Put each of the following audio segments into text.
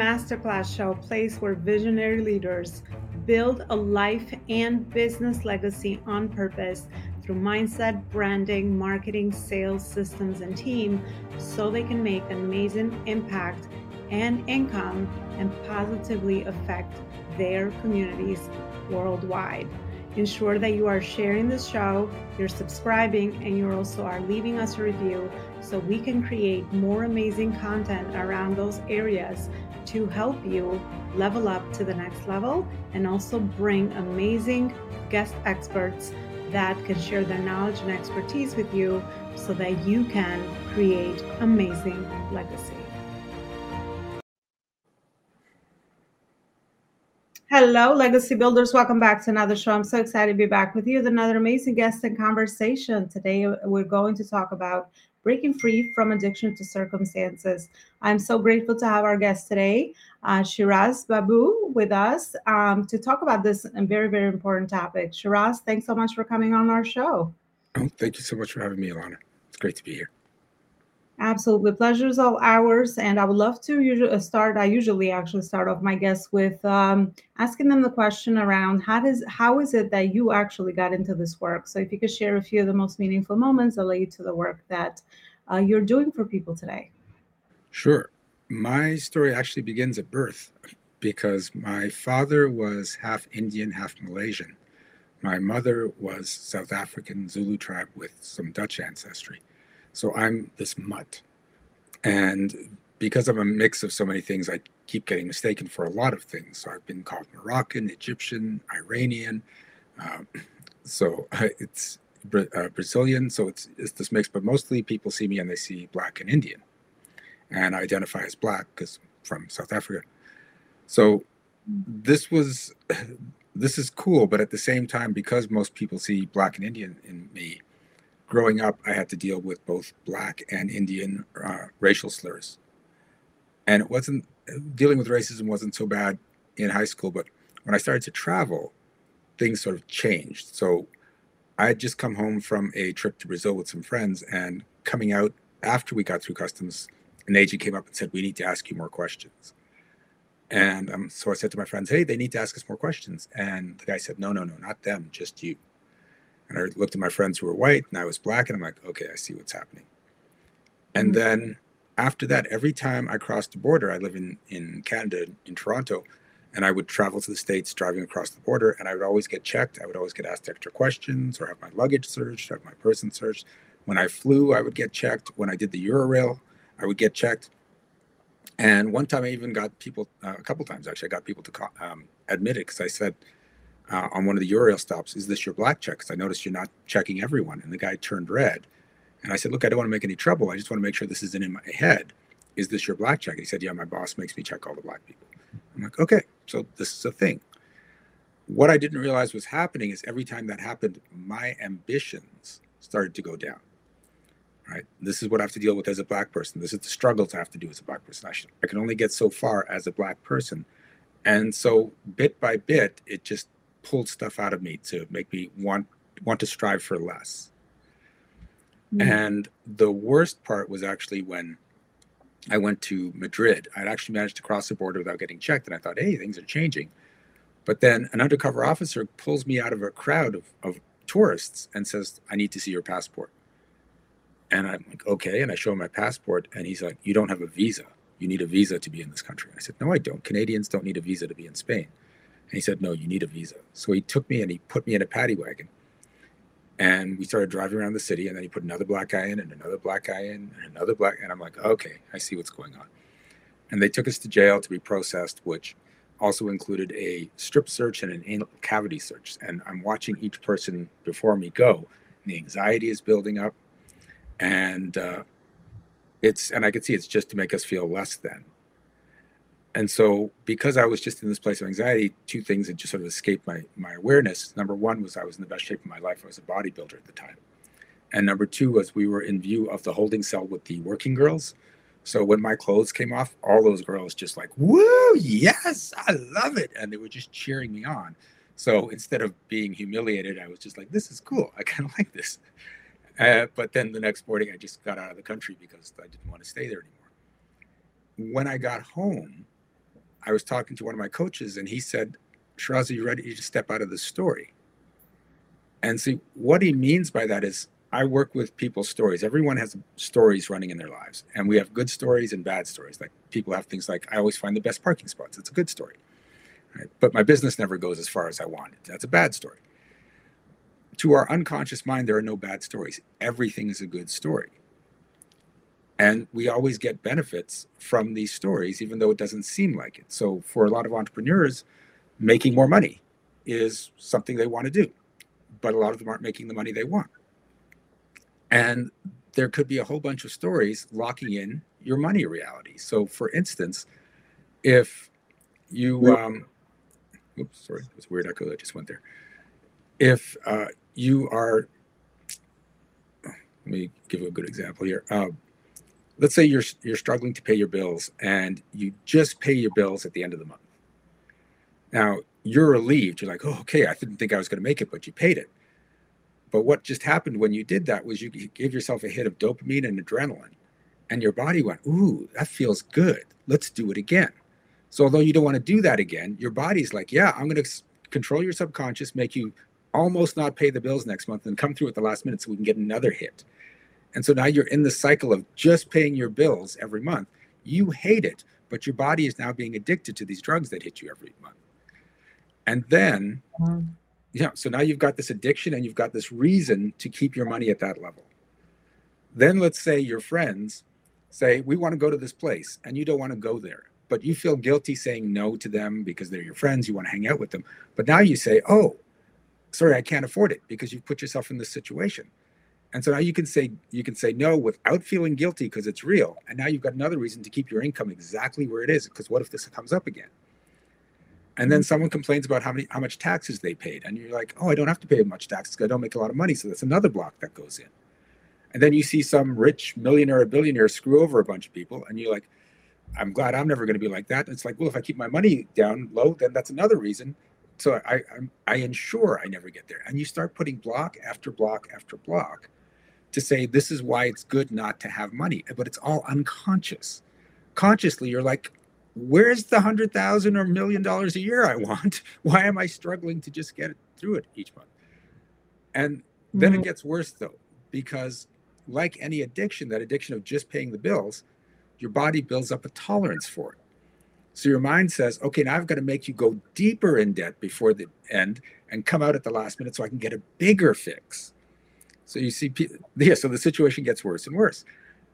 Masterclass Show, place where visionary leaders build a life and business legacy on purpose through mindset, branding, marketing, sales, systems, and team so they can make an amazing impact and income and positively affect their communities worldwide. Ensure that you are sharing the show, you're subscribing, and you also are leaving us a review so we can create more amazing content around those areas to help you level up to the next level and also bring amazing guest experts that can share their knowledge and expertise with you so that you can create amazing legacy. Hello, Legacy Builders. Welcome back to another show. I'm so excited to be back with you with another amazing guest and conversation. Today, we're going to talk about breaking free from addiction to circumstances. I'm so grateful to have our guest today, uh, Shiraz Baboo, with us um, to talk about this very, very important topic. Shiraz, thanks so much for coming on our show. Oh, thank you so much for having me, Elona. It's great to be here. Absolutely. Pleasure is all ours. And I would love to usually uh, start, I usually actually start off my guests with um, asking them the question around how does how is it that you actually got into this work? So if you could share a few of the most meaningful moments that lead to the work that uh, you're doing for people today. Sure. My story actually begins at birth because my father was half Indian, half Malaysian. My mother was South African Zulu tribe with some Dutch ancestry. So I'm this mutt. And because I'm a mix of so many things, I keep getting mistaken for a lot of things. So I've been called Moroccan, Egyptian, Iranian. Um, so it's uh, Brazilian. So it's, it's this mix, but mostly people see me and they see black and Indian. And I identify as black because from South Africa. So this was, this is cool. But at the same time, because most people see black and Indian in me, growing up, I had to deal with both black and Indian uh, racial slurs. And it wasn't dealing with racism wasn't so bad in high school, but when I started to travel, things sort of changed. So I had just come home from a trip to Brazil with some friends, and coming out after we got through customs, an agent came up and said, "We need to ask you more questions." And um, so I said to my friends, "Hey, they need to ask us more questions." And the guy said, "No, no, no, not them, just you." And I looked at my friends who were white and I was black, and I'm like, okay, I see what's happening. And mm-hmm. then after that, every time I crossed the border, I live in, in Canada, in Toronto, and I would travel to the States driving across the border, and I would always get checked. I would always get asked extra questions or have my luggage searched, have my person searched. When I flew, I would get checked. When I did the Eurail, I would get checked. And one time I even got people, uh, a couple times actually, I got people to call, um, admit it because I said, uh, on one of the Eurail stops, is this your black check? Because I noticed you're not checking everyone. And the guy turned red. And I said, look, I don't want to make any trouble. I just want to make sure this isn't in my head. Is this your black check? And he said, yeah, my boss makes me check all the black people. I'm like, okay, so this is a thing. What I didn't realize was happening is every time that happened, my ambitions started to go down. Right. This is what I have to deal with as a black person. This is the struggles I have to do as a black person. I, should, I can only get so far as a black person. And so bit by bit, it just pulled stuff out of me to make me want want to strive for less. Mm. And the worst part was actually when I went to Madrid. I'd actually managed to cross the border without getting checked, and I thought, hey, things are changing. But then an undercover officer pulls me out of a crowd of, of tourists and says, I need to see your passport. And I'm like, okay. And I show him my passport, and he's like, You don't have a visa. You need a visa to be in this country. And I said, No, I don't. Canadians don't need a visa to be in Spain. And he said, No, you need a visa. So he took me and he put me in a paddy wagon. And we started driving around the city. And then he put another black guy in and another black guy in and another black. And I'm like, okay, I see what's going on. And they took us to jail to be processed, which also included a strip search and an anal cavity search. And I'm watching each person before me go. And the anxiety is building up. And uh, it's, and I could see it's just to make us feel less than and so because i was just in this place of anxiety two things had just sort of escaped my my awareness. Number one was i was in the best shape of my life. I was a bodybuilder at the time. And number two was we were in view of the holding cell with the working girls. So when my clothes came off all those girls just like woo yes i love it. And they were just cheering me on. So instead of being humiliated i was just like this is cool. I kind of like this. Uh, but then the next morning i just got out of the country because i didn't want to stay there anymore. When i got home I was talking to one of my coaches, and he said, Shiraz, are you ready to step out of the story? And see, what he means by that is I work with people's stories. Everyone has stories running in their lives, and we have good stories and bad stories. Like people have things like, I always find the best parking spots. It's a good story. Right? But my business never goes as far as I want it. That's a bad story. To our unconscious mind, there are no bad stories. Everything is a good story. And we always get benefits from these stories, even though it doesn't seem like it. So, for a lot of entrepreneurs, making more money is something they want to do, but a lot of them aren't making the money they want. And there could be a whole bunch of stories locking in your money reality. So, for instance, if you, um, oops, sorry, it was a weird echo that just went there. If uh, you are, let me give you a good example here. Uh, let's say you're you're struggling to pay your bills and you just pay your bills at the end of the month. Now you're relieved. You're like, oh, okay, I didn't think I was going to make it, but you paid it. But what just happened when you did that was you gave yourself a hit of dopamine and adrenaline, and your body went, ooh, that feels good. Let's do it again. So although you don't want to do that again, your body's like, yeah, I'm going to control your subconscious, make you almost not pay the bills next month, and come through at the last minute so we can get another hit. And so now you're in the cycle of just paying your bills every month. You hate it, but your body is now being addicted to these drugs that hit you every month. And then, mm-hmm. yeah, so now you've got this addiction and you've got this reason to keep your money at that level. Then let's say your friends say, We want to go to this place, and you don't want to go there, but you feel guilty saying no to them because they're your friends, you want to hang out with them. But now you say, Oh, sorry, I can't afford it because you've put yourself in this situation and so now you can say you can say no without feeling guilty because it's real. And now you've got another reason to keep your income exactly where it is. Because what if this comes up again? And then mm-hmm. someone complains about how many how much taxes they paid, and you're like, oh, I don't have to pay much taxes because I don't make a lot of money. So that's another block that goes in. And then you see some rich millionaire or billionaire screw over a bunch of people, and you're like, I'm glad I'm never going to be like that. And it's like, well, if I keep my money down low, then that's another reason. So I, I, I ensure I never get there. And you start putting block after block after block to say this is why it's good not to have money, but it's all unconscious. Consciously, you're like, where's the hundred thousand or million dollars a year I want? Why am I struggling to just get through it each month? And then mm-hmm. it gets worse though, because like any addiction, that addiction of just paying the bills, your body builds up a tolerance for it. So your mind says, okay, now I've got to make you go deeper in debt before the end and come out at the last minute so I can get a bigger fix. So you see, yeah, so the situation gets worse and worse.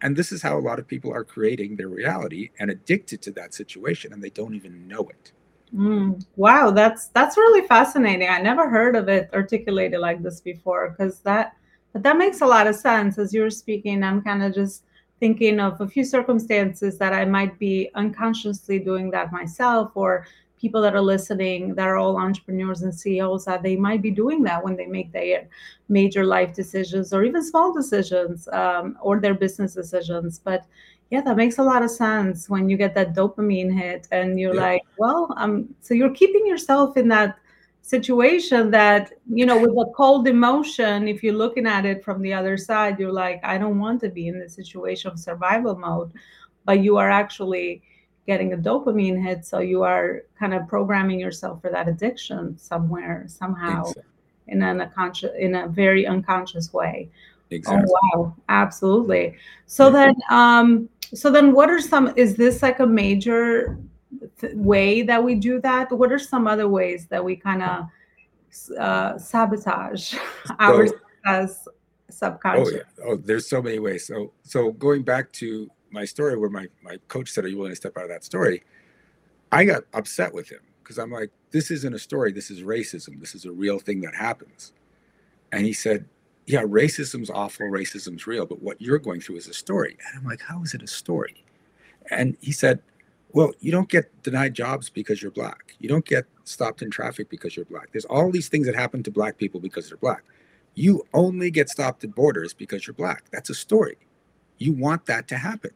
And this is how a lot of people are creating their reality and addicted to that situation, and they don't even know it. Mm, wow, that's that's really fascinating. I never heard of it articulated like this before, because that but that makes a lot of sense as you're speaking. I'm kind of just thinking of a few circumstances that I might be unconsciously doing that myself, or people that are listening that are all entrepreneurs and CEOs that they might be doing that when they make their major life decisions or even small decisions um, or their business decisions. But yeah, that makes a lot of sense when you get that dopamine hit and you're yeah. like, well, um, so you're keeping yourself in that situation that you know with a cold emotion if you're looking at it from the other side you're like i don't want to be in this situation of survival mode but you are actually getting a dopamine hit so you are kind of programming yourself for that addiction somewhere somehow exactly. in an unconscious in a very unconscious way. Oh, exactly. oh wow. Absolutely. So then um so then what are some is this like a major th- way that we do that? What are some other ways that we kind of uh, sabotage so, our as subconscious oh yeah. oh there's so many ways. So so going back to my story where my, my coach said, Are you willing to step out of that story? I got upset with him because I'm like, This isn't a story. This is racism. This is a real thing that happens. And he said, Yeah, racism's awful. Racism's real. But what you're going through is a story. And I'm like, How is it a story? And he said, Well, you don't get denied jobs because you're black. You don't get stopped in traffic because you're black. There's all these things that happen to black people because they're black. You only get stopped at borders because you're black. That's a story. You want that to happen.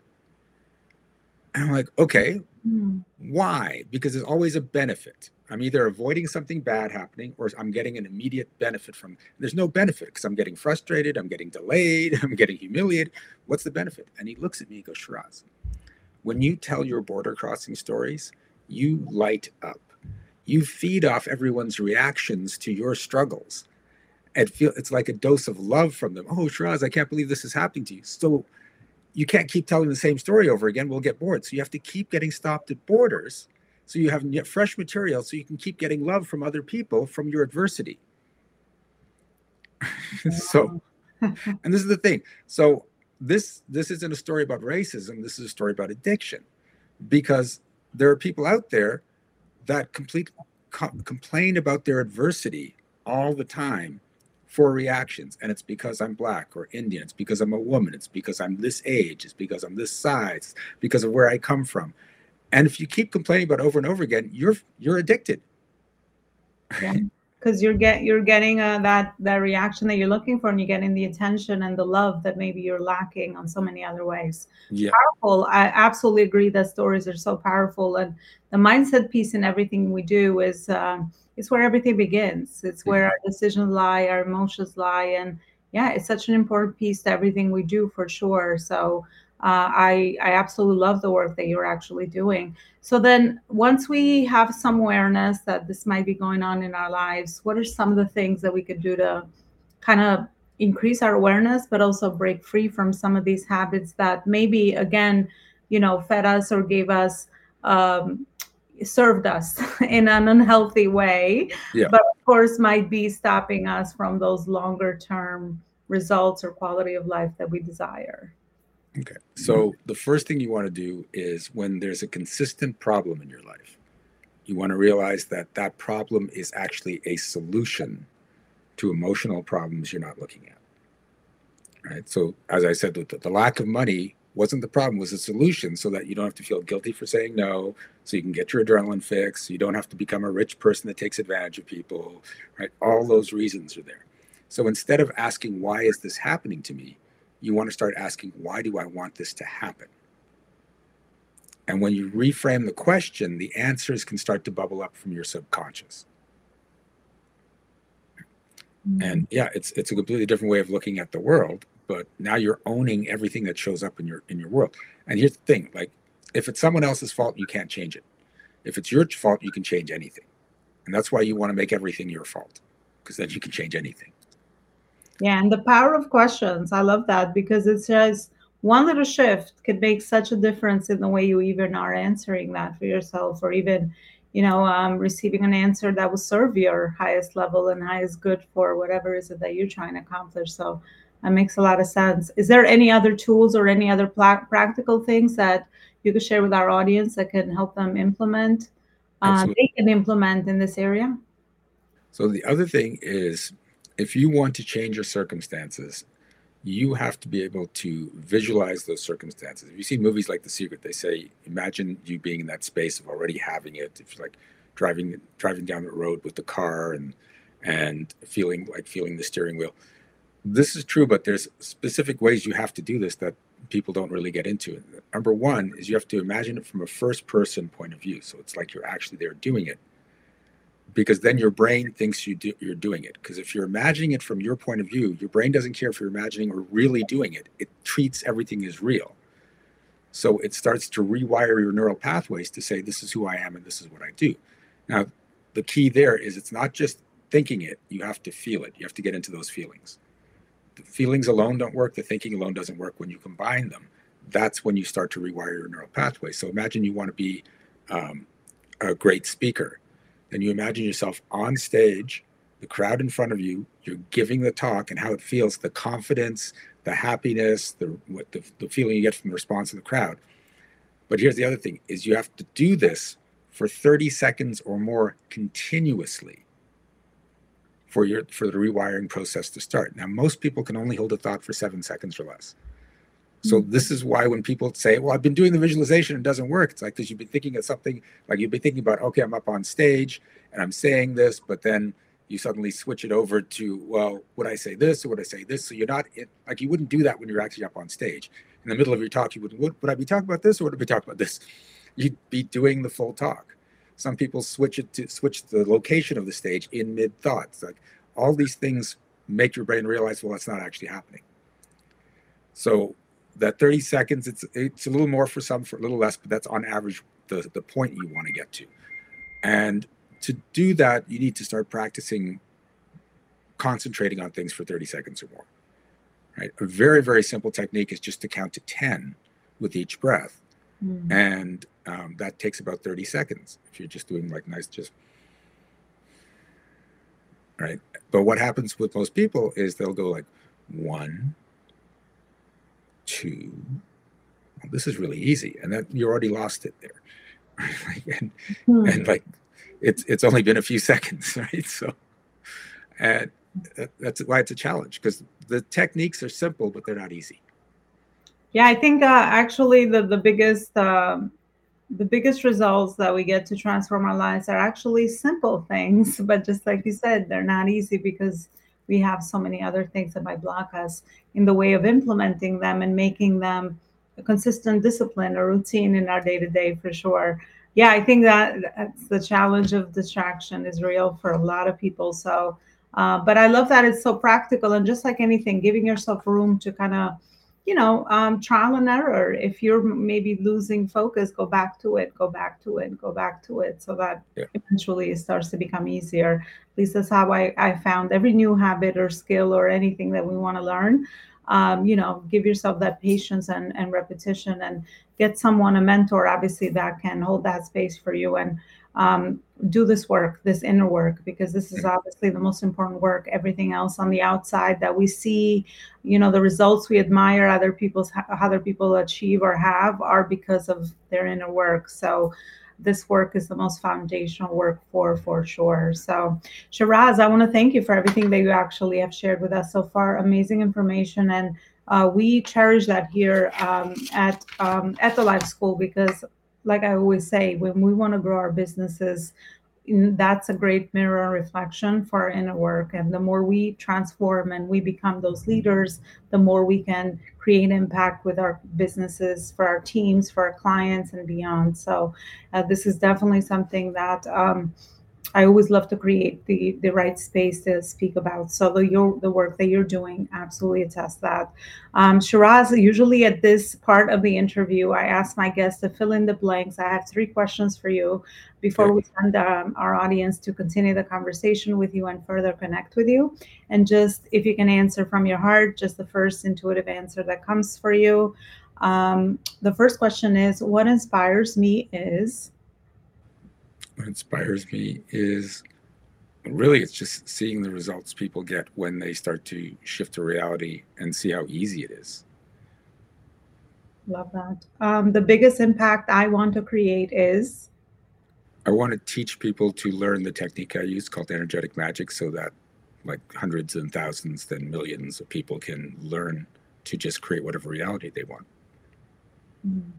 And I'm like, okay, mm. why? Because there's always a benefit. I'm either avoiding something bad happening or I'm getting an immediate benefit from it. there's no benefit because I'm getting frustrated, I'm getting delayed, I'm getting humiliated. What's the benefit? And he looks at me and goes, Shiraz, when you tell your border crossing stories, you light up. You feed off everyone's reactions to your struggles. And feel it's like a dose of love from them. Oh, Shiraz, I can't believe this is happening to you. So you can't keep telling the same story over again. We'll get bored. So you have to keep getting stopped at borders so you have fresh material so you can keep getting love from other people from your adversity. so and this is the thing. So this this isn't a story about racism. This is a story about addiction, because there are people out there that complete co- complain about their adversity all the time for reactions, and it's because I'm black or Indian. It's because I'm a woman. It's because I'm this age. It's because I'm this size. Because of where I come from. And if you keep complaining about over and over again, you're you're addicted. Yeah because you're get you're getting uh, that that reaction that you're looking for, and you're getting the attention and the love that maybe you're lacking on so many other ways. Yeah. Powerful. I absolutely agree that stories are so powerful, and the mindset piece in everything we do is uh, it's where everything begins. It's where our decisions lie, our emotions lie, and yeah, it's such an important piece to everything we do for sure. So uh, I, I absolutely love the work that you're actually doing. So then, once we have some awareness that this might be going on in our lives, what are some of the things that we could do to kind of increase our awareness, but also break free from some of these habits that maybe, again, you know, fed us or gave us, um, served us in an unhealthy way, yeah. but of course might be stopping us from those longer term results or quality of life that we desire. Okay. So the first thing you want to do is when there's a consistent problem in your life, you want to realize that that problem is actually a solution to emotional problems you're not looking at. Right. So as I said, the, the lack of money wasn't the problem, was the solution so that you don't have to feel guilty for saying no, so you can get your adrenaline fix, so you don't have to become a rich person that takes advantage of people, right? All those reasons are there. So instead of asking, why is this happening to me? you want to start asking, why do I want this to happen? And when you reframe the question, the answers can start to bubble up from your subconscious. Mm-hmm. And yeah, it's it's a completely different way of looking at the world, but now you're owning everything that shows up in your in your world. And here's the thing, like if it's someone else's fault, you can't change it. If it's your fault, you can change anything. And that's why you want to make everything your fault, because then you can change anything. Yeah, and the power of questions. I love that because it says one little shift could make such a difference in the way you even are answering that for yourself, or even, you know, um, receiving an answer that will serve your highest level and highest good for whatever is it that you're trying to accomplish. So that makes a lot of sense. Is there any other tools or any other practical things that you could share with our audience that can help them implement? Uh, they can implement in this area. So the other thing is if you want to change your circumstances, you have to be able to visualize those circumstances. If you see movies like The Secret, they say, imagine you being in that space of already having it. If you're like driving driving down the road with the car and and feeling like feeling the steering wheel. This is true, but there's specific ways you have to do this that people don't really get into. Number one is you have to imagine it from a first person point of view. So it's like you're actually there doing it because then your brain thinks you do, you're doing it. Because if you're imagining it from your point of view, your brain doesn't care if you're imagining or really doing it. It treats everything as real. So it starts to rewire your neural pathways to say, this is who I am and this is what I do. Now, the key there is it's not just thinking it, you have to feel it. You have to get into those feelings. The feelings alone don't work, the thinking alone doesn't work. When you combine them, that's when you start to rewire your neural pathways. So imagine you want to be um, a great speaker and you imagine yourself on stage, the crowd in front of you, you're giving the talk and how it feels, the confidence, the happiness, the what the, the feeling you get from the response of the crowd. But here's the other thing is you have to do this for 30 seconds or more continuously for your for the rewiring process to start. Now most people can only hold a thought for 7 seconds or less. So mm-hmm. this is why when people say, "Well, I've been doing the visualization and it doesn't work," it's like because you've been thinking of something like you've been thinking about, "Okay, I'm up on stage and I'm saying this," but then you suddenly switch it over to, "Well, would I say this or would I say this?" So you're not it, like you wouldn't do that when you're actually up on stage. In the middle of your talk, you would, would, would I be talking about this or would I be talking about this? You'd be doing the full talk. Some people switch it to switch the location of the stage in mid thoughts. Like all these things make your brain realize, well, it's not actually happening. So that 30 seconds it's it's a little more for some for a little less but that's on average the, the point you want to get to. And to do that, you need to start practicing concentrating on things for 30 seconds or more. Right? A very, very simple technique is just to count to 10 with each breath. Mm. And um, that takes about 30 seconds if you're just doing like nice, just right. But what happens with most people is they'll go like one, two. Well, this is really easy, and then you already lost it there. and, hmm. and like it's it's only been a few seconds, right? So, and that's why it's a challenge because the techniques are simple, but they're not easy. Yeah, I think uh, actually the the biggest uh, the biggest results that we get to transform our lives are actually simple things, but just like you said, they're not easy because we have so many other things that might block us in the way of implementing them and making them a consistent discipline or routine in our day to day for sure. Yeah, I think that that's the challenge of distraction is real for a lot of people. So, uh, but I love that it's so practical and just like anything, giving yourself room to kind of you know, um, trial and error. If you're maybe losing focus, go back to it, go back to it, go back to it, so that yeah. eventually it starts to become easier. At least that's how I, I found every new habit or skill or anything that we want to learn. Um, you know, give yourself that patience and, and repetition and get someone, a mentor, obviously, that can hold that space for you. And um, do this work, this inner work, because this is obviously the most important work. Everything else on the outside that we see, you know, the results we admire other people's other people achieve or have are because of their inner work. So this work is the most foundational work for for sure. So Shiraz, I want to thank you for everything that you actually have shared with us so far. Amazing information and uh, we cherish that here um, at um, at the Life School because like I always say, when we want to grow our businesses, that's a great mirror reflection for our inner work. And the more we transform and we become those leaders, the more we can create impact with our businesses, for our teams, for our clients, and beyond. So, uh, this is definitely something that um, I always love to create the the right space to speak about. So the your the work that you're doing absolutely attest that. Um, Shiraz, usually at this part of the interview, I ask my guests to fill in the blanks. I have three questions for you before we send um, our audience to continue the conversation with you and further connect with you. And just if you can answer from your heart, just the first intuitive answer that comes for you. Um, the first question is, what inspires me is what inspires me is really it's just seeing the results people get when they start to shift to reality and see how easy it is. Love that. Um, the biggest impact i want to create is? I want to teach people to learn the technique i use called energetic magic so that like hundreds and thousands then millions of people can learn to just create whatever reality they want. Mm-hmm.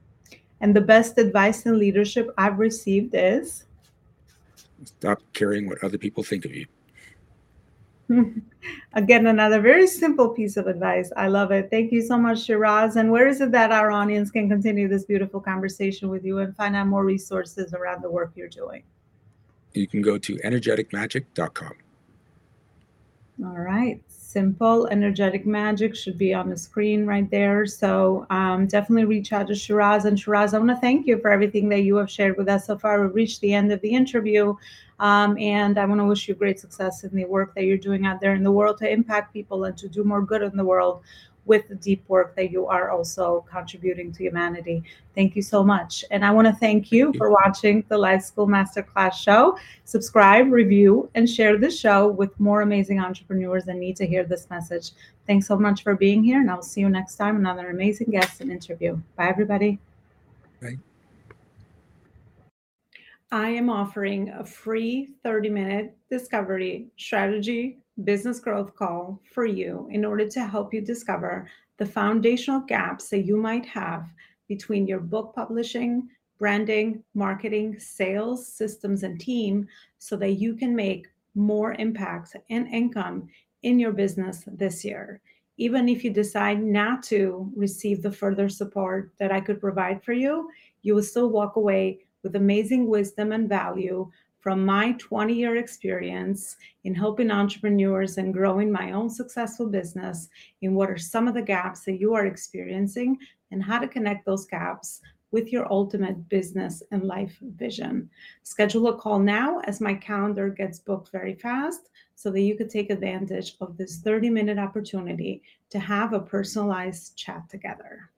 and the best advice in leadership i've received is Stop caring what other people think of you. Again, another very simple piece of advice. I love it. Thank you so much, Shiraz. And where is it that our audience can continue this beautiful conversation with you and find out more resources around the work you're doing? You can go to energeticmagic.com. All right simple energetic magic should be on the screen right there. So um, definitely reach out to Shiraz. And Shiraz, I want to thank you for everything that you have shared with us so far. We've reached the end of the interview. Um, and I want to wish you great success in the work that you're doing out there in the world to impact people and to do more good in the world with the deep work that you are also contributing to humanity. Thank you so much. And I want to thank you for watching the Life School Masterclass show. Subscribe, review, and share this show with more amazing entrepreneurs that need to hear this message. Thanks so much for being here, and I'll see you next time. Another amazing guest and interview. Bye, everybody. Bye. I am offering a free 30 minute discovery strategy business growth call for you in order to help you discover the foundational gaps that you might have between your book publishing, branding, marketing, sales, systems, and team so that you can make more impact and income in your business this year. Even if you decide not to receive the further support that I could provide for you, you will still walk away with amazing wisdom and value from my 20 year experience in helping entrepreneurs and growing my own successful business in what are some of the gaps that you are experiencing and how to connect those gaps with your ultimate business and life vision. Schedule a call now as my calendar gets booked very fast so that you could take advantage of this 30 minute opportunity to have a personalized chat together.